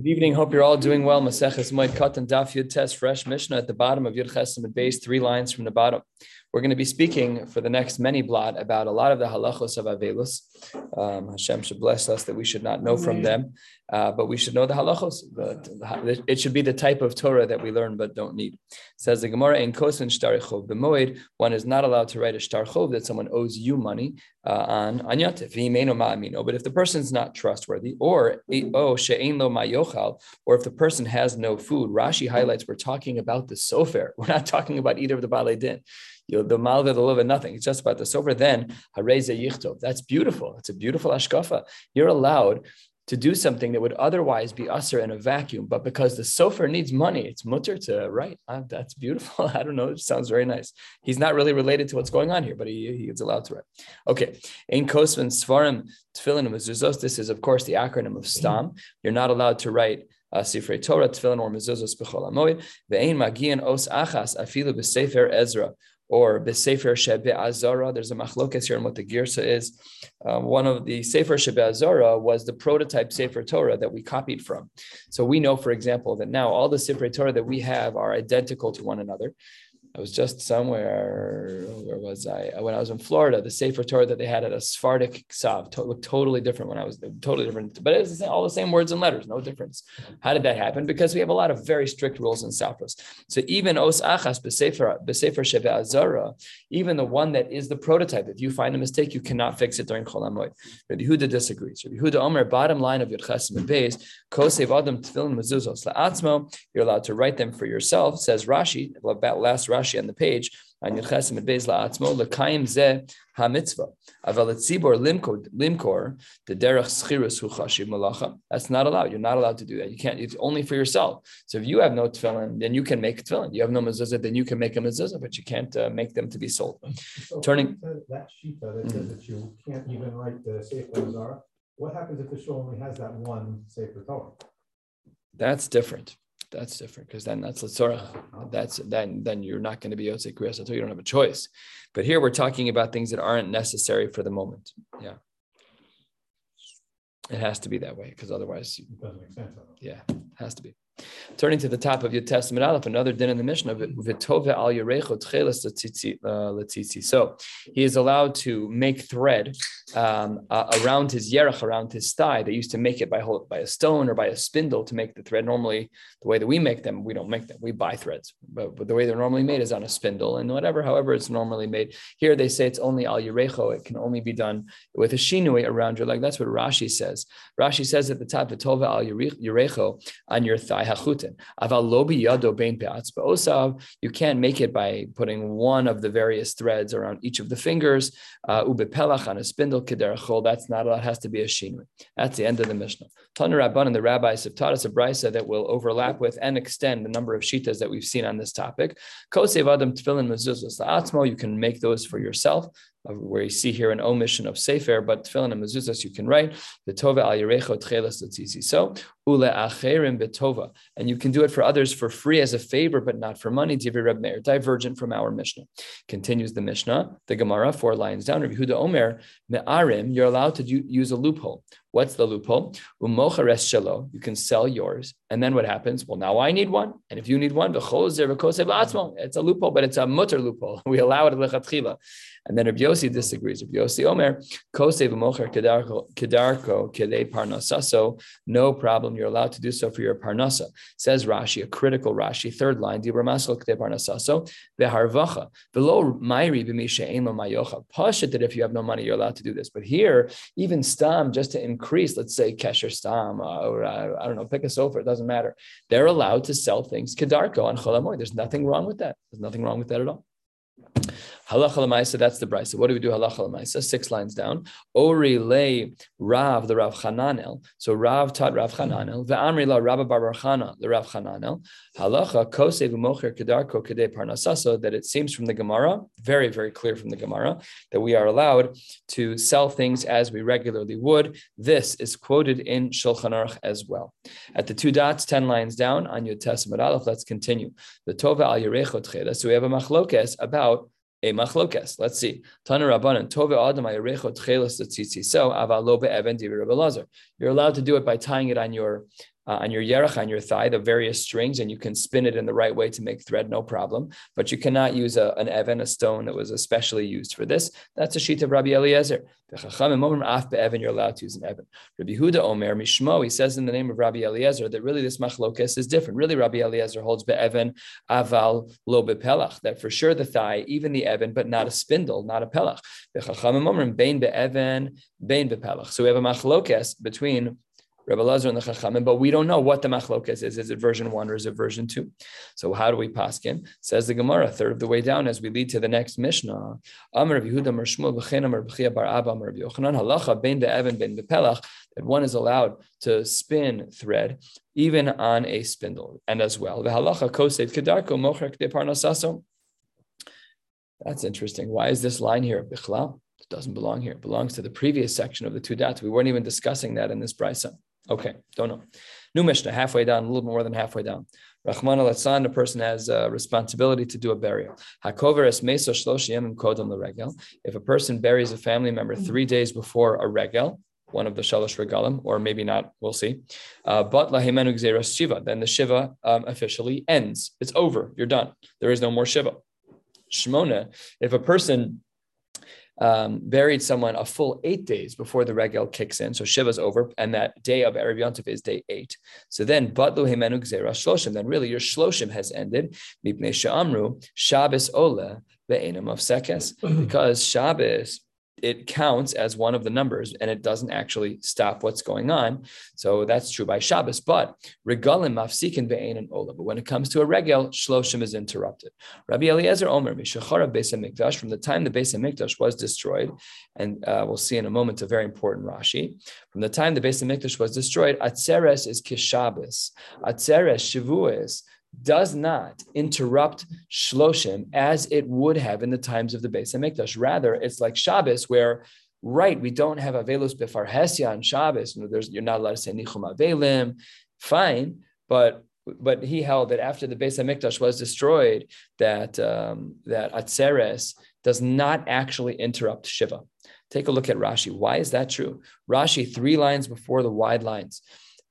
Good evening. Hope you're all doing well. Maseches Moed Katan Daf Yud Tes Fresh Mishnah at the bottom of Yud Chesim base, three lines from the bottom. We're going to be speaking for the next many blot about a lot of the halachos of Avelus. Um, Hashem should bless us that we should not know from them, uh, but we should know the halachos. But it should be the type of Torah that we learn but don't need. It says the Gemara in Kosin Shtarichov. The Moed, one is not allowed to write a Shtarchov that someone owes you money uh, on Anyatif. But if the person's not trustworthy, or oh she'ein lo mayochal, or if the person has no food, Rashi highlights we're talking about the sofer. We're not talking about either of the balei din you know, the malva, the love, nothing. It's just about the sofer. Then hareza yichtov. That's beautiful. It's a beautiful ashkafa. You're allowed to do something that would otherwise be usher in a vacuum, but because the sofer needs money, it's mutter to write. Uh, that's beautiful. I don't know. It sounds very nice. He's not really related to what's going on here, but he, he is allowed to write. Okay. In Kosman Svarim Tefillin Mezuzos. This is, of course, the acronym of Stam. You're not allowed to write uh, Sifrei Torah, Tefillin, or Mezuzos B'chol Amoid. Ve'ein Magian Os Achas Afilu B'Sefer Ezra or Besefer Shebe Azara. There's a machlokes here on what the girsa is. Um, one of the Sefer Shebe Azara was the prototype Sefer Torah that we copied from. So we know, for example, that now all the Sefer Torah that we have are identical to one another. I was just somewhere. Where was I? Uh, when I was in Florida, the Sefer Torah that they had at a Sephardic Sav to- looked totally different when I was totally different, but it's all the same words and letters, no difference. How did that happen? Because we have a lot of very strict rules in Safras. So even Os Achas Besefer Besefer Azara, even the one that is the prototype, if you find a mistake, you cannot fix it during Chol Hamoed. Rabbi Yehuda disagrees. Rabbi Yehuda Omer, bottom line of Yud Chesim and Beis, Kosev Adam Tefillin Mezuzos La'atzmo. You're allowed to write them for yourself. Says Rashi last Rashi Rashi on the page on Yerchesim Beis La'atzmo Lekayim Zeh HaMitzvah Aval Tzibor Limkor Limkor the Derech Schirus Hu Chashiv Malacha. That's not allowed. You're not allowed to do that. You can't. It's only for yourself. So if you have no tefillin, then you can make tefillin. You have no mezuzah, then you can make a mezuzah, but you can't uh, make them to be sold. So Turning that sheet that says mm-hmm. that you can't even write the Sefer Zara. What happens if the show only has that one Sefer Torah? That's different that's different because then that's Latzorah. That's then then you're not going to be Yosef Kriyas. You don't have a choice. But here we're talking about things that aren't necessary for the moment. Yeah. It has to be that way because otherwise, it doesn't make sense. Yeah, it has to be. Turning to the top of your Tes Amud Aleph, another din in the Mishnah, Vitove al uh, So he is allowed to make thread um, uh, around his yerach, around his thigh. They used to make it by by a stone or by a spindle to make the thread. Normally, the way that we make them, we don't make them. We buy threads, but, but the way they're normally made is on a spindle and whatever, however it's normally made. Here they say it's only al yerecho. It can only be done with a shinui around your leg. That's what Rashi says. Rashi says at the top, Vitove al yerecho on your thigh hachutin. You can't make it by putting one of the various threads around each of the fingers. Uh, ube on a spindle. That's not allowed. Has to be a shinui. That's the end of the Mishnah. Tana Rabban and the rabbis have taught us a brisa that will overlap with and extend the number of shitas that we've seen on this topic. Kosev adam tefillin. You can make those for yourself where you see here an omission of sefer, but tefillin and mezuzas you can write the tova al yerecho tchelas latzizi. So betova, and you can do it for others for free as a favor, but not for money. Reb Meir, divergent from our Mishnah. Continues the Mishnah, the Gemara, four lines down. Rabbi Huda Omer me'arim, you're allowed to do, use a loophole. What's the loophole? Umochares shelo. You can sell yours, and then what happens? Well, now I need one, and if you need one, it's a loophole, but it's a mutter loophole. We allow it lechatchila. And then Rabbi Yossi disagrees. Rabbi Yossi Omer, kosev mocher kedarko kedei parnasaso. No problem. You're allowed to do so for your parnasa. Says Rashi, a critical Rashi, third line. Dibra masol kedei parnasaso veharvacha below mairi b'misha eno mayocha. Pasha that if you have no money, you're allowed to do this. But here, even stam, just to increase, let's say kesher stam, uh, or uh, I don't know, pick a sofa. It doesn't matter. They're allowed to sell things kedarko on cholamoy. There's nothing wrong with that. There's nothing wrong with that at all. Halacha lemaisa, that's the brisa. What do we do? Halacha lemaisa, six lines down. Ori le Rav, the Rav Chananel. So Rav taught Rav Chananel. Ve'amri la Rabba Bar Chana, the Rav Chananel. Halacha kosev u'mocher kedarko kedei parnasaso, that it seems from the Gemara, very, very clear from the Gemara, that we are allowed to sell things as we regularly would. This is quoted in Shulchan Aruch as well. At the two dots, 10 lines down on Tes Amud Aleph, let's continue. The Tova al Yerechot So we have a machlokes about a machlokes. Let's see. Tana Rabbanan, Tove Adam Ayerecho Tzitzi. So Lazar. You're allowed to do it by tying it on your uh, on your yerach, on your thigh, the various strings, and you can spin it in the right way to make thread, no problem. But you cannot use a, an even, a stone that was especially used for this. That's a sheet of Rabbi Eliezer. You're allowed to use an even. Rabbi Huda Omer Mishmo, he says in the name of Rabbi Eliezer that really this machlokes is different. Really, Rabbi Eliezer holds be'even aval lo be'pelach, that for sure the thigh, even the even, but not a spindle, not a pelach. So we have a machlokes between Rebbe Lazar and the Chachamim, but we don't know what the machlokas is. Is it version one or is it version two? So how do we paskin? Says the Gemara, third of the way down as we lead to the next Mishnah. Yehuda B'chia Bar Yochanan Halacha Ben Ben Be'pelach that one is allowed to spin thread even on a spindle and as well. The halacha kosev kedarko mochrek de parnasaso. That's interesting. Why is this line here? Bichlal. It doesn't belong here. It belongs to the previous section of the two dots. We weren't even discussing that in this brisa. Okay, don't know. New Mishnah, halfway down, a little more than halfway down. Rahman al the person has a responsibility to do a burial. Hakover es meso shloshim kodem regel. If a person buries a family member three days before a regel, one of the shalosh regalim, or maybe not, we'll see. Uh, but lahimenu gzeras shiva, then the shiva um, officially ends. It's over. You're done. There is no more shiva. Shmona, if a person um, buried someone a full eight days before the regel kicks in. So Shiva's over, and that day of Erev Yontif is day eight. So then, Batlu Himenu Gzera Shloshim, then really your Shloshim has ended. Mipnei Sha'amru, Shabbos Ola, Ve'enam of Sekes, because Shabbos it counts as one of the numbers and it doesn't actually stop what's going on. So that's true by Shabbos. But regalim mafsikin ve'ein and ola. But when it comes to a regel, shloshim is interrupted. Rabbi Eliezer Omer mishachara beis hamikdash. From the time the beis hamikdash was destroyed, and uh, we'll see in a moment a very important Rashi. From the time the beis hamikdash was destroyed, atzeres is kishabis. Atzeres shavuos does not interrupt Shloshim as it would have in the times of the Beis Hamikdash. Rather, it's like Shabbos, where right we don't have Avelus Befarhesia on Shabbos. You know, you're not allowed to say Nichum Avelim. Fine, but but he held that after the Beis Hamikdash was destroyed, that um, that Atzeres does not actually interrupt Shiva. Take a look at Rashi. Why is that true? Rashi, three lines before the wide lines.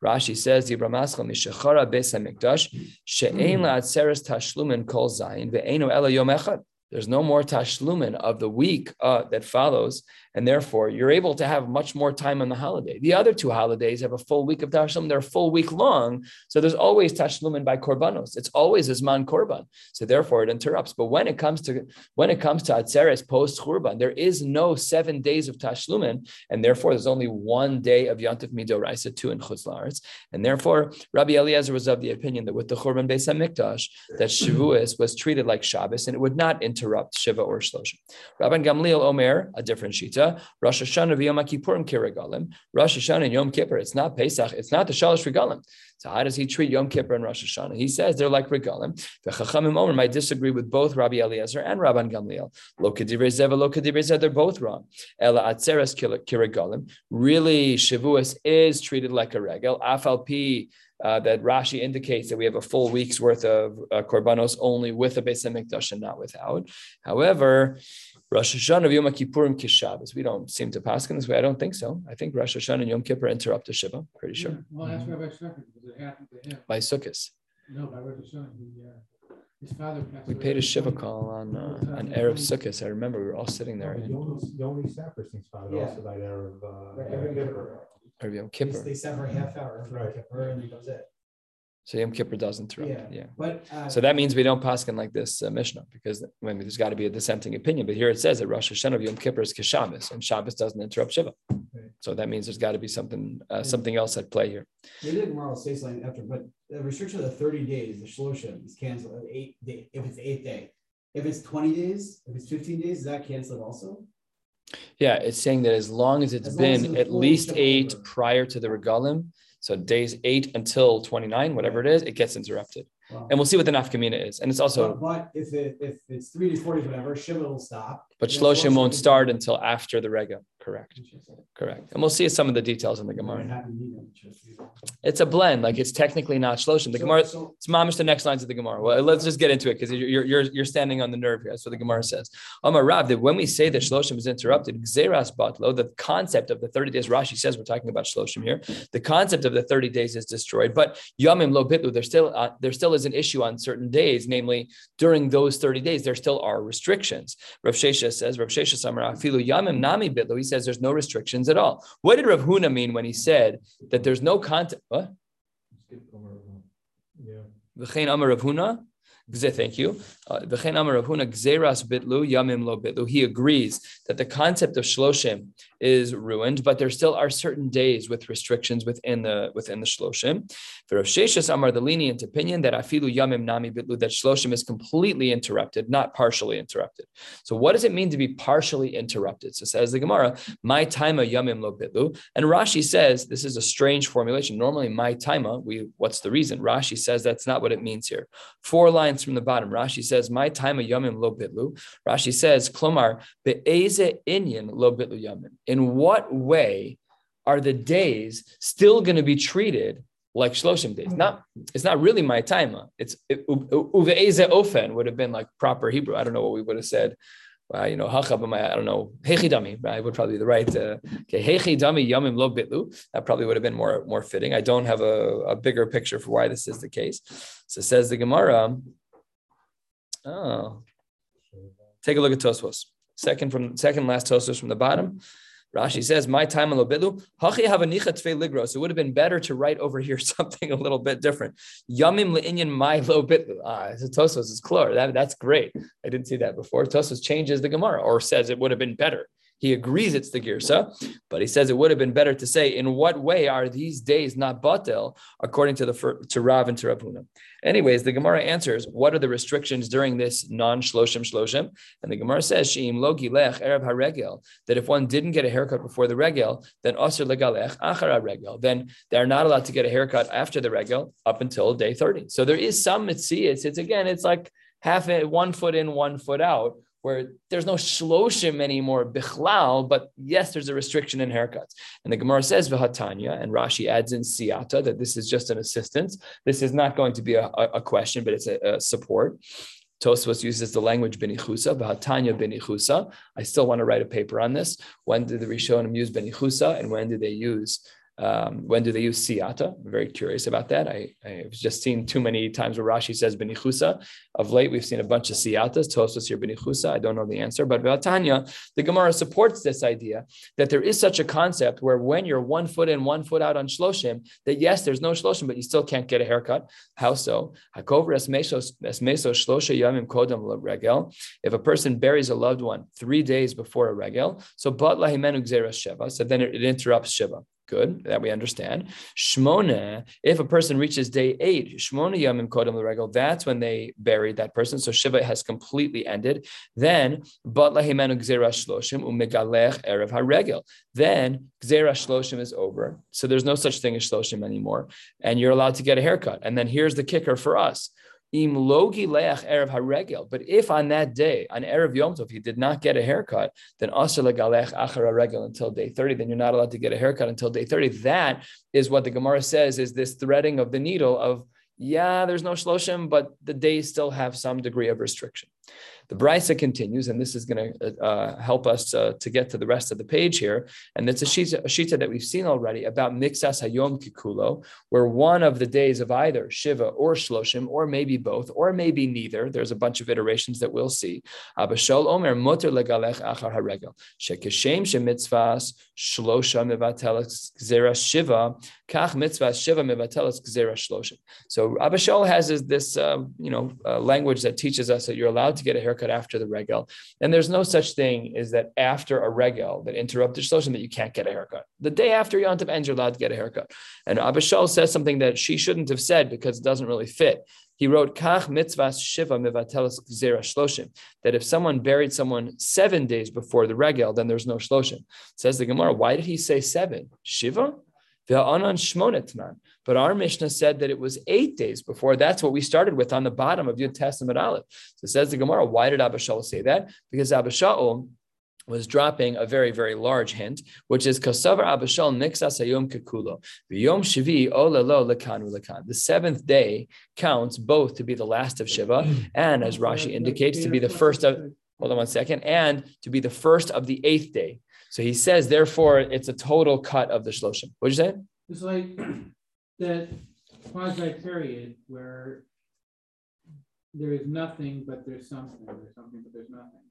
Rashi says, Dibra Maschal Mishachara Beis HaMikdash, She'ein hmm. la'atzeres tashlumen kol zayin, ve'eino ela yom echad. There's no more tashlumin of the week uh, that follows, and therefore you're able to have much more time on the holiday. The other two holidays have a full week of tashlumin; they're a full week long, so there's always tashlumin by korbanos. It's always man korban, so therefore it interrupts. But when it comes to when it comes to atzeres post korban, there is no seven days of tashlumin, and therefore there's only one day of yantif midoraisa, two in chutz and therefore Rabbi Eliezer was of the opinion that with the korban beis hamikdash, that Shavuos was treated like Shabbos, and it would not interrupt Shiva or Shloshim. Rabban Gamliel Omer, a different shita, Rosh Hashanah v'Yom Kippurim kiregalim. Rosh Hashanah and Yom Kippur, it's not Pesach, it's not the Shalosh Regalim. So how does he treat Yom Kippur and Rosh Hashanah? He says they're like regalim. The Chachamim Omer might disagree with both Rabbi Eliezer and Rabban Gamliel. Lo kedivrei zev, lo kedivrei zev, they're both wrong. Ela atzeres kiregalim. Really, Shavuos is treated like a regal. Afal pi uh, that Rashi indicates that we have a full week's worth of uh, korbanos only with a Beis Hamikdash and not without. However, Rosh Hashanah Yom Kippurim Kishabbos. We don't seem to pass in this way. I don't think so. I think Rosh Hashanah and Yom Kippur interrupt the Shiva. Pretty sure. Yeah. Well, that's Rabbi Sukkot because it happened to him. By Sukkot. No, by Rosh Hashanah. He, uh, his father passed We paid a Shiva call on uh, on Erev Sukkot. I remember we were all sitting there. The only, the only sacristance father also died Erev, uh, Erev Erev Yom Kippur. They for a half hour. for Right. Kippur, and that was it. So Yom Kippur does interrupt. Yeah. yeah. But uh, so that means we don't paskin like this uh, Mishnah because I mean, there's got to be a dissenting opinion. But here it says that Rosh Hashanah of Yom Kippur is Kishabbos and Shabbos doesn't interrupt Shiva. So that means there's got to be something uh, something else at play here. Maybe the Gemara will say something after, but the restriction of the 30 days, the shloshim is canceled at eight day, if it's the eighth day. If it's 20 days, if it's 15 days, is that canceled also? Yeah, it's saying that as long as it's as been as at least eight prior to the regalim, so days eight until 29, whatever it is, it gets interrupted. Wow. And we'll see what the nafkamina is. And it's also. But, but, if, it, if it's three to 40, whatever, Shiva will stop. But shloshim won't start until after the regel. Correct. Correct. And we'll see some of the details in the Gemara. It's a blend. Like it's technically not shloshim. The Gemara, it's mamish the next lines of the Gemara. Well, let's just get into it because you're, you're you're standing on the nerve here. That's what the Gemara says. Amar Rav, that when we say that shloshim is interrupted, gzeras batlo, the concept of the 30 days, Rashi says we're talking about shloshim here. The concept of the 30 days is destroyed, but yamim lo bitlu, there still uh, there still is an issue on certain days, namely during those 30 days, there still are restrictions. Rav Shesha says, Rav Shesha Samar afilu yamim nami bitlu. He says there's no restrictions at all. What did Rav Huna mean when he said that there's no content? What? Yeah. V'chein Amar Rav Huna. Thank you. Uh. He agrees that the concept of shloshim is ruined, but there still are certain days with restrictions within the within the shloshim. For Rav Sheshas Amar, the lenient opinion that afilu yamim nami bitlu that shloshim is completely interrupted, not partially interrupted. So what does it mean to be partially interrupted? So says the Gemara, my taima yamim lo bitlu, and Rashi says this is a strange formulation. Normally, my taima, we what's the reason? Rashi says that's not what it means here. Four lines from the bottom, Rashi says my taima yamim lo bitlu. Rashi says klomar be'eze inyan lo bitlu yamim. In what way are the days still going to be treated like shloshim days? Not, it's not really my time. It's uve'eze ofen would have been like proper Hebrew. I don't know what we would have said. Uh, you know, I don't know, hechidami, I would probably be the right. Uh, okay, hechidami yamim lo bitlu. That probably would have been more more fitting. I don't have a, a bigger picture for why this is the case. So says the Gemara. Oh, take a look at Tosfos. Second from second last Tosfos from the bottom. Rashi says, "My time lo bitlu hachi havanicha tfei ligros." It would have been better to write over here something a little bit different. Yamim leinyan my lo bitlu. Ah, so Tosfos is clear. That, that's great. I didn't see that before. Tosfos changes the Gemara or says it would have been better. He agrees it's the girsa, but he says it would have been better to say, in what way are these days not batel, according to the to Rav and to Rav Huna. Anyways, the Gemara answers, what are the restrictions during this non-shloshim shloshim? And the Gemara says, erev haregel, that if one didn't get a haircut before the regel, then asr legalech achar regel, then they're not allowed to get a haircut after the regel up until day 30. So there is some mitzias. It's again, it's like half one foot in, one foot out where there's no shloshim anymore, bichlal, but yes, there's a restriction in haircuts. And the Gemara says v'hatanya, and Rashi adds in siyata that this is just an assistance. This is not going to be a, a question, but it's a, a support. Tosfos uses the language benichusa, v'hatanya benichusa. I still want to write a paper on this. When did the Rishonim use benichusa, and when did they use um, when do they use siyata? I'm very curious about that. I, I've just seen too many times where Rashi says benichusa. Of late, we've seen a bunch of siyatas. Tosfos here benichusa. I don't know the answer, but Tanya, the Gemara supports this idea that there is such a concept where when you're one foot in, one foot out on shloshim, that yes, there's no shloshim, but you still can't get a haircut. How so? If a person buries a loved one three days before a regel, so but lahimenu sheva, so then it, it interrupts shiva. Good, that we understand. Shmona, if a person reaches day eight, Shmona Yamim Kodam Regel, that's when they buried that person. So Shiva has completely ended. Then, Bat Lahimenu Gzera Shloshim Umegalech Erev HaRegel. Then Gzera Shloshim is over. So there's no such thing as Shloshim anymore. And you're allowed to get a haircut. And then here's the kicker for us. But if on that day, on erev Yom Tov, he did not get a haircut, then until day thirty. Then you're not allowed to get a haircut until day thirty. That is what the Gemara says is this threading of the needle of yeah, there's no shloshim, but the days still have some degree of restriction. The Brisa continues, and this is going to uh, help us uh, to get to the rest of the page here. And it's a shita, a shita that we've seen already about Mixas Hayom Kikulo, where one of the days of either Shiva or Shloshim, or maybe both, or maybe neither, there's a bunch of iterations that we'll see. Abba Shaul Omer Mutter Legalech Achar Haregel. Shekeshem Shemitzvas Shlosha Mevateles Gzera Shiva, Kach Mitzvas Shiva Mevateles Gzera Shloshim. So Abba Shaul has this, uh, you know, uh, language that teaches us that you're allowed to get a haircut after the regel. And there's no such thing is that after a regel that interrupted shloshim that you can't get a haircut. The day after Yom Tov ends, you're allowed to get a haircut. And Abba Shaul says something that she shouldn't have said because it doesn't really fit. He wrote Kach mitzvahs shiva mivateles gzera shloshim. That if someone buried someone seven days before the regel, then there's no shloshim. Says the Gemara, why did he say seven? Shiva? But our Mishnah said that it was eight days before. That's what we started with on the bottom of Yud Tes Amud Aleph. So it says the Gemara, why did Abba say that? Because Abba was dropping a very, very large hint, which is Kosavar Abba Shaul Nixas Ayom Kekulo. Yom Shivi Olelo Lekanu Lekan. The seventh day counts both to be the last of Shiva and, as Rashi indicates, to be the first of, hold on one second, and to be the first of the eighth day. So he says, therefore, it's a total cut of the Shloshim. What'd you say? It's like that quasi period where there is nothing, but there's something, there's something, but there's nothing.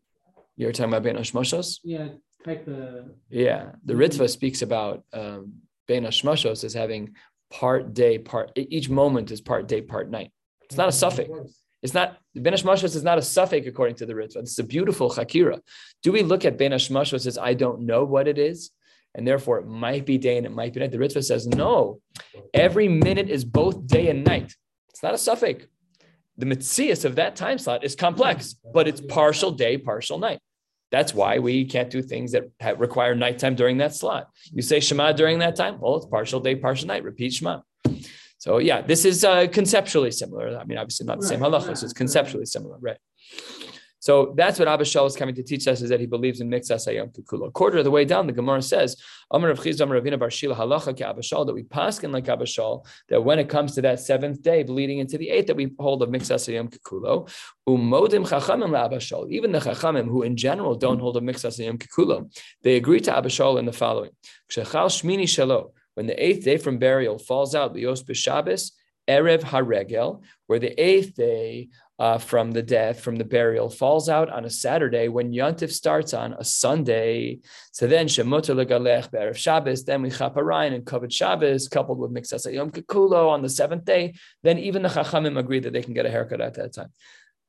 You're talking about Ben Hashmoshos? Yeah, like the. Yeah, the Ritva speaks about um, Ben Hashmoshos as having part day, part each moment is part day, part night. It's not a suffix. It's not Ben Hashmoshos is not a suffix according to the Ritva. It's a beautiful chakira. Do we look at Ben Hashmoshos as I don't know what it is? And therefore, it might be day and it might be night. The Ritva says, no, every minute is both day and night. It's not a suffix the mitzias of that time slot is complex, but it's partial day, partial night. That's why we can't do things that require nighttime during that slot. You say Shema during that time, well, it's partial day, partial night. Repeat Shema. So yeah, this is uh, conceptually similar. I mean, obviously not the same halachas. It's conceptually similar, right? So that's what Abba Shaul is coming to teach us is that he believes in Mixas Hayom Kikulo. A quarter of the way down, the Gemara says, Amar of Chiz, Amar Ravina Bar Shila Halacha Ke Abba Shaul, that we paskin like Abba that when it comes to that seventh day, bleeding into the eighth, that we hold of Mixas Hayom Kikulo. Umodim Chachamim La Abba even the Chachamim who in general don't hold of Mixas Hayom Kikulo, they agree to Abba Shaul in the following. Kshechal Shmini Shalo, when the eighth day from burial falls out, Lios B'Shabbos, Erev Haregel, where the eighth day uh, from the death, from the burial, falls out on a Saturday when Yontif starts on a Sunday. So then Shemuter legalech be'erev Shabbos, then we chaparine and covered Shabbos, coupled with mixasa Yom Kikulo on the seventh day. Then even the Chachamim agree that they can get a haircut at that time.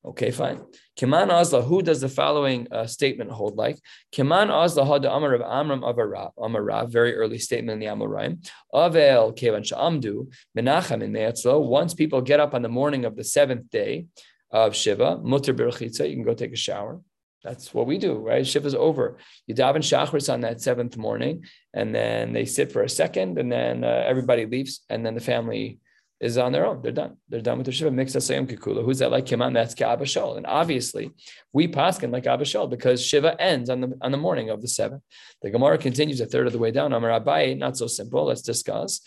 Okay, fine. Kiman Azla, who does the following uh, statement hold like? Kiman Azla had Amar of Amram Avarav, Amarav, very early statement in the Amoraim. Avel Kevan Sha'amdu, Menachem in Me'atzlo. Once people get up on the morning of the seventh day, of Shiva, Mutter Birchitza, you can go take a shower. That's what we do, right? Shiva's over. You daven Shachris on that seventh morning, and then they sit for a second, and then uh, everybody leaves, and then the family is on their own. They're done. They're done with their Shiva. Mix Asayim Kikula. Who's that like Kiman? That's Ka'abashol. And obviously, we paskin like Abba Shaul because Shiva ends on the on the morning of the seventh. The Gemara continues a third of the way down. Amar Abaye, not so simple. Let's discuss.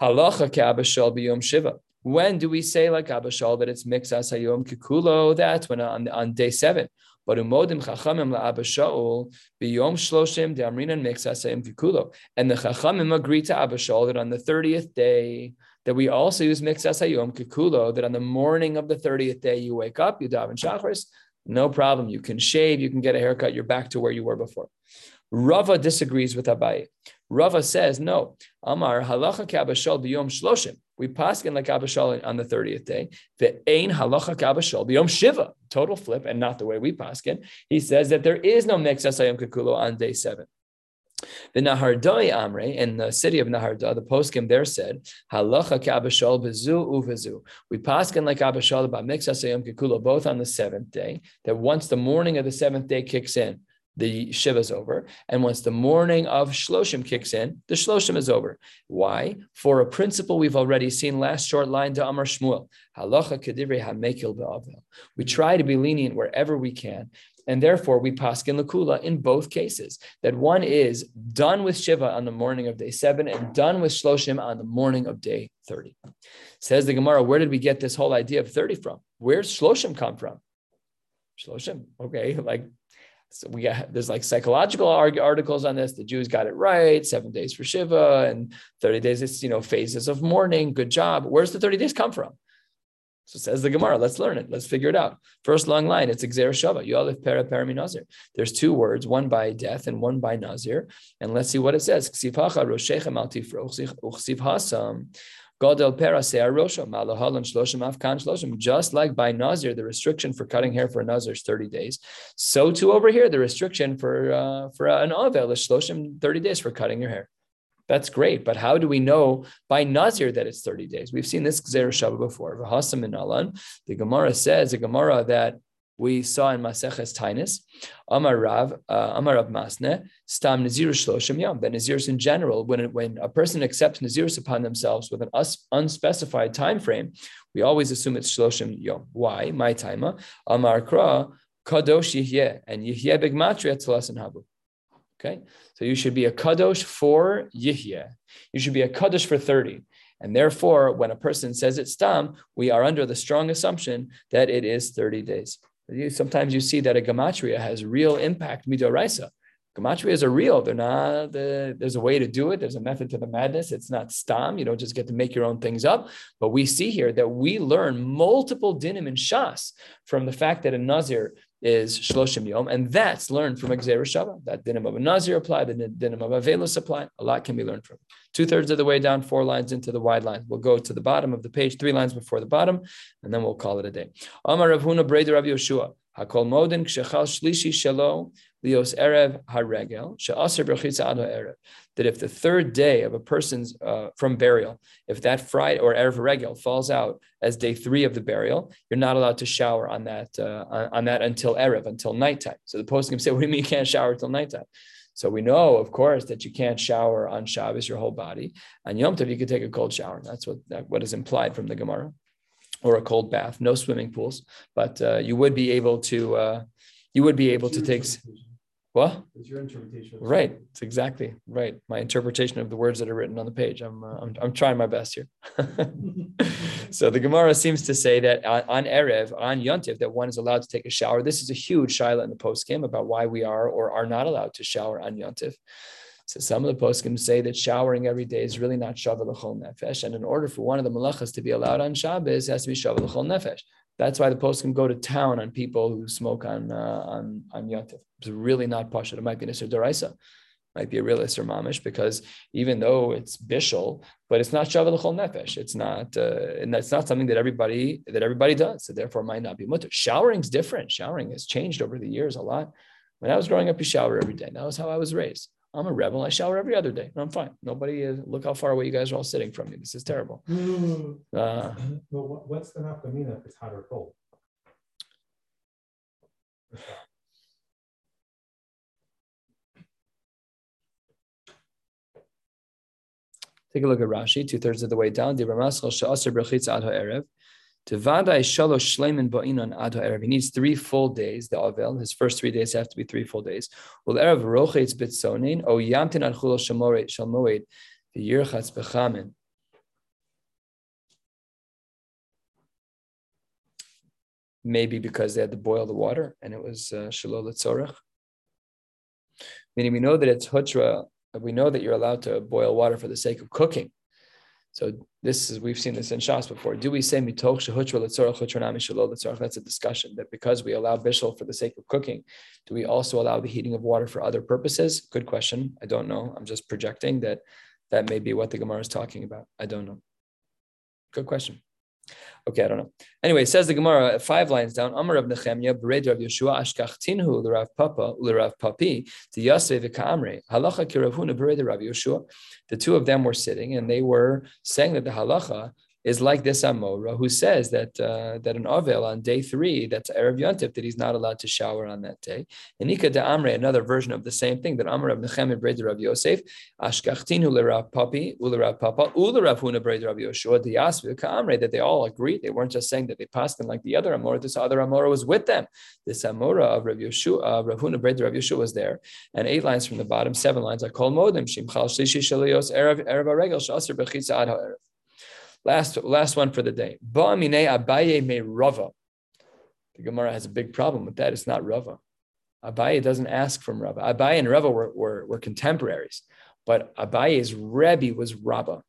Halacha Ka'abashol biyom Shiva. When do we say like Abba Shaul that it's mixas hayom kikulo? Oh, that's when on, on day seven. But umodim chachamim la Abba Shaul biyom shloshim de'amrinan mixas hayom kikulo. And the chachamim agree to Abba Shaul that on the thirtieth day that we also use mixas hayom kikulo. That on the morning of the thirtieth day you wake up, you daven shachris, no problem. You can shave, you can get a haircut. You're back to where you were before. Rava disagrees with Abaye. Rava says no. Amar halacha kabashol biyom shloshim. We paskin like Abba Shaul on the 30th day. The ain halacha kabashal biyom shiva. Total flip, and not the way we paskin. He says that there is no mixas ayom kakulo on day seven. The Nahardoi Amre in the city of Naharda, the poskim there said, Halacha kabashal bezu uvezu. We paskin like Abba Shaul about mixas ayom kakulo both on the seventh day. That once the morning of the seventh day kicks in, the Shiva's over. And once the morning of Shloshim kicks in, the Shloshim is over. Why? For a principle we've already seen last short line to Amar Shmuel. Halacha kedivrei hamekil. We try to be lenient wherever we can. And therefore, we paskin lakula in both cases. That one is done with Shiva on the morning of day seven and done with Shloshim on the morning of day 30. Says the Gemara, where did we get this whole idea of 30 from? Where's Shloshim come from? Shloshim, okay, like so we got there's like psychological articles on this. The Jews got it right. Seven days for Shiva and 30 days. It's you know phases of mourning. Good job. Where's the 30 days come from? So says the Gemara. Let's learn it. Let's figure it out. First long line. It's Xer Shava. Yalif Pera Parami Nazir. There's two words, one by death and one by Nazir. And let's see what it says. Just like by Nazir, the restriction for cutting hair for a Nazir is 30 days. So too over here, the restriction for uh, for an Avel is Shloshim 30 days for cutting your hair. That's great, but how do we know by Nazir that it's 30 days? We've seen this Gzer Shabbat before. The Gemara says, the Gemara that we saw in Maseches Tainis, Amar Rav, uh, Amar Rav Masne, Stam Nazir Shloshim Yom. That Nazirs in general, when, when a person accepts Nazirs upon themselves with an unspecified time frame, we always assume it's Shloshim Yom. Why? My timer. Amar Kra, Kadosh Yihyeh, and Yihyeh Begmatria Tzalasan Habu. Okay, so you should be a Kadosh for Yihyeh. You should be a Kadosh for 30. And therefore, when a person says it's Stam, we are under the strong assumption that it is 30 days. Sometimes you see that a gematria has real impact midoraisa. Gematrias are real. They're not. The, there's a way to do it. There's a method to the madness. It's not stam. You don't just get to make your own things up. But we see here that we learn multiple dinim and shas from the fact that a nazir is shloshim yom, and that's learned from Xer Shava. That dinim of a nazir apply, the dinim of a avelus apply. A lot can be learned from. Two thirds of the way down, four lines into the wide line. We'll go to the bottom of the page, three lines before the bottom, and then we'll call it a day. Amar Rav Huna Rav Yoshua. Hakol modin kshechal shlishi shelo lios erev haregel she'aser berchitza ad erev. That if the third day of a person's uh, from burial, if that Friday or erev regel falls out as day three of the burial, you're not allowed to shower on that uh, on that until erev until nighttime. So the post can say, "What do you mean you can't shower until nighttime?" So we know, of course, that you can't shower on Shabbos your whole body. On Yom Tov, you can take a cold shower. That's what that, what is implied from the Gemara or a cold bath. No swimming pools, but uh, you would be able to uh, you would be able to take. What? It's your interpretation. Right. It's exactly right. My interpretation of the words that are written on the page. I'm uh, I'm, I'm trying my best here. so the Gemara seems to say that on, on Erev, on Yontif, that one is allowed to take a shower. This is a huge shaila in the post game about why we are or are not allowed to shower on Yontif. So some of the poskim say that showering every day is really not shaveh l'chol nefesh, and in order for one of the malachas to be allowed on Shabbos, it has to be shaveh l'chol nefesh. That's why the poskim go to town on people who smoke on uh, on on yontif. It's really not pasha. It might be nisr deraisa, might be a real isser mamish because even though it's bishul, but it's not shaveh l'chol nefesh. It's not, uh, and that's not something that everybody that everybody does. So therefore, might not be mutter. Showering's different. Showering has changed over the years a lot. When I was growing up, you shower every day. That was how I was raised. I'm a rebel. I shower every other day. I'm fine. Nobody is. Look how far away you guys are all sitting from me. This is terrible. Uh, well, what's the nafkamina if it's hot or cold? Take a look at Rashi, two thirds of the way down. Tevadai shalosh shleimin ba'inon ad erev. He needs three full days. The avel, his first three days have to be three full days. Well, erev rochetz bitzonin o yamtin al chulol shalmoed the yirchatz bechamin. Maybe because they had to boil the water and it was shalol uh, Meaning, we know that it's hutra. We know that you're allowed to boil water for the sake of cooking. So this is we've seen this in Shas before. Do we say mitoch shehutra shalol? That's a discussion that because we allow bishul for the sake of cooking, do we also allow the heating of water for other purposes? Good question. I don't know. I'm just projecting that that may be what the Gemara is talking about. I don't know. Good question. Okay, I don't know. Anyway, says the Gemara five lines down. Amar of Nechemya, Bered Rav Yeshua, Ashkachtinhu, L'Rav Papa, L'Rav Papi, to Yasve v'Ka'amre. Halacha kiravhuna Bered Rav Yeshua. The two of them were sitting, and they were saying that the halacha is like this Amora who says that uh, that an Avel on day three, that's Erev Yontif, that he's not allowed to shower on that day. And Ika de Amre, another version of the same thing, that Amr of Nechem Breder of Yosef, Ashkachtinu l'Rav Papi, u'l'Rav Papa, u'l'Rav Huna Breder of Yoshua, the Yasvi, Amre, that they all agreed. They weren't just saying that they passed them like the other Amora. This other Amora was with them. This Amora of Rav Yoshua, uh, Rav Huna Breder of Yoshua was there. And eight lines from the bottom, seven lines, I call Modim, Shimchal Shlishi Shalios, Erev Aregel, Bechitza Erev. Last, last one for the day. Ba'amine Abaye me Rava. The Gemara has a big problem with that. It's not Rava. Abaye doesn't ask from Rava. Abaye and Rava were, were, were contemporaries, but Abaye's Rebbe was Rabba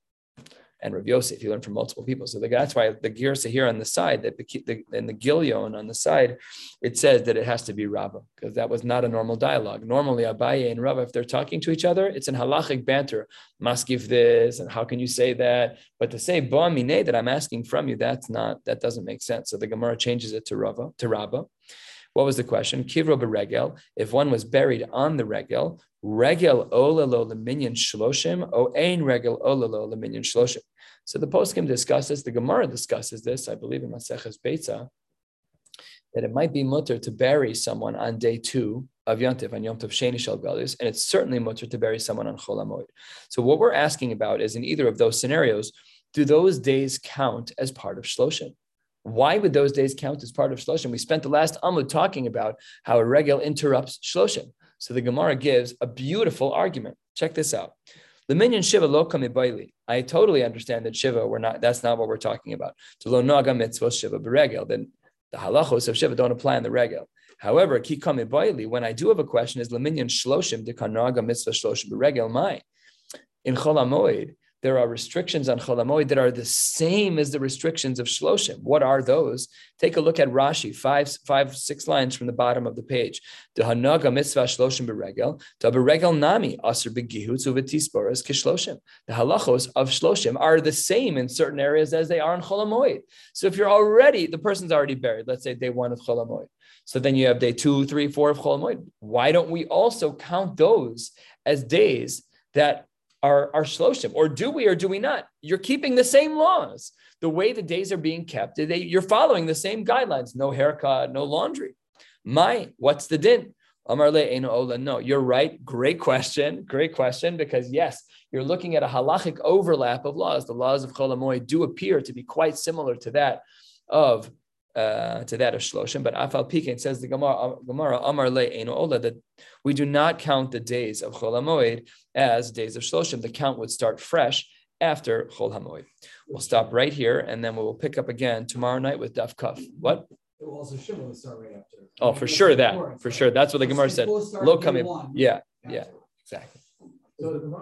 and Rav Yosef. He learned from multiple people. So the, that's why the Girsa here on the side, that the, in the Gilyon on the side, it says that it has to be Rabbah, because that was not a normal dialogue. Normally, Abaye and Rabbah, if they're talking to each other, it's an halachic banter. Must give this, and how can you say that? But to say Ba Mine that I'm asking from you, that's not, that doesn't make sense. So the Gemara changes it to Rava, to Rabbah. What was the question? Kivro beregel. If one was buried on the regel, regel olalo leminyan shloshim, o ein regel olalo leminyan shloshim. So the poskim discusses, the Gemara discusses this, I believe in Maseches Beitza, that it might be mutter to bury someone on day two of Yontif, on Yom Tov Sheni Shel Galus, and it's certainly mutter to bury someone on Chol. So what we're asking about is in either of those scenarios, do those days count as part of Shloshim? Why would those days count as part of Shloshim? We spent the last Amud talking about how a regel interrupts Shloshim. So the Gemara gives a beautiful argument. Check this out. The minion Shiva lo kamibaili. I totally understand that Shiva, we're not, that's not what we're talking about. To lo naga mitzvah Shiva beregel. Then the halachos of Shiva don't apply in the regel. However, ki kamibaili, when I do have a question, is leminion shloshim de kanaga mitzvah shloshim beregel mai. In Chol HaMoed, there are restrictions on Chol HaMoed that are the same as the restrictions of Shloshim. What are those? Take a look at Rashi, five, five, six lines from the bottom of the page. The mitzvah Shloshim beregel, the beregel nami aser begihutz uvetisporas kishloshim. The halachos of Shloshim are the same in certain areas as they are in Chol HaMoed. So if you're already, the person's already buried, let's say day one of Chol HaMoed. So then you have day two, three, four of Chol HaMoed. Why don't we also count those as days that are, are shloshim, or do we or do we not? You're keeping the same laws. The way the days are being kept, they, you're following the same guidelines. No haircut, no laundry. My, what's the din? Amar le ola. No, you're right. Great question. Great question. Because yes, you're looking at a halachic overlap of laws. The laws of Chol HaMoed do appear to be quite similar to that of uh, to that of Shloshim, but Afal Pikein says the Gemara, Gemara Amar Le Ola that we do not count the days of Chol HaMoed as days of Shloshim. The count would start fresh after Chol HaMoed. We'll stop right here, and then we will pick up again tomorrow night with Daf Kuf. What? It will also start right after. Oh, for sure that, for sure. That's what the Gemara said. Lo Lo kamim. Yeah, yeah, exactly. So the Gemara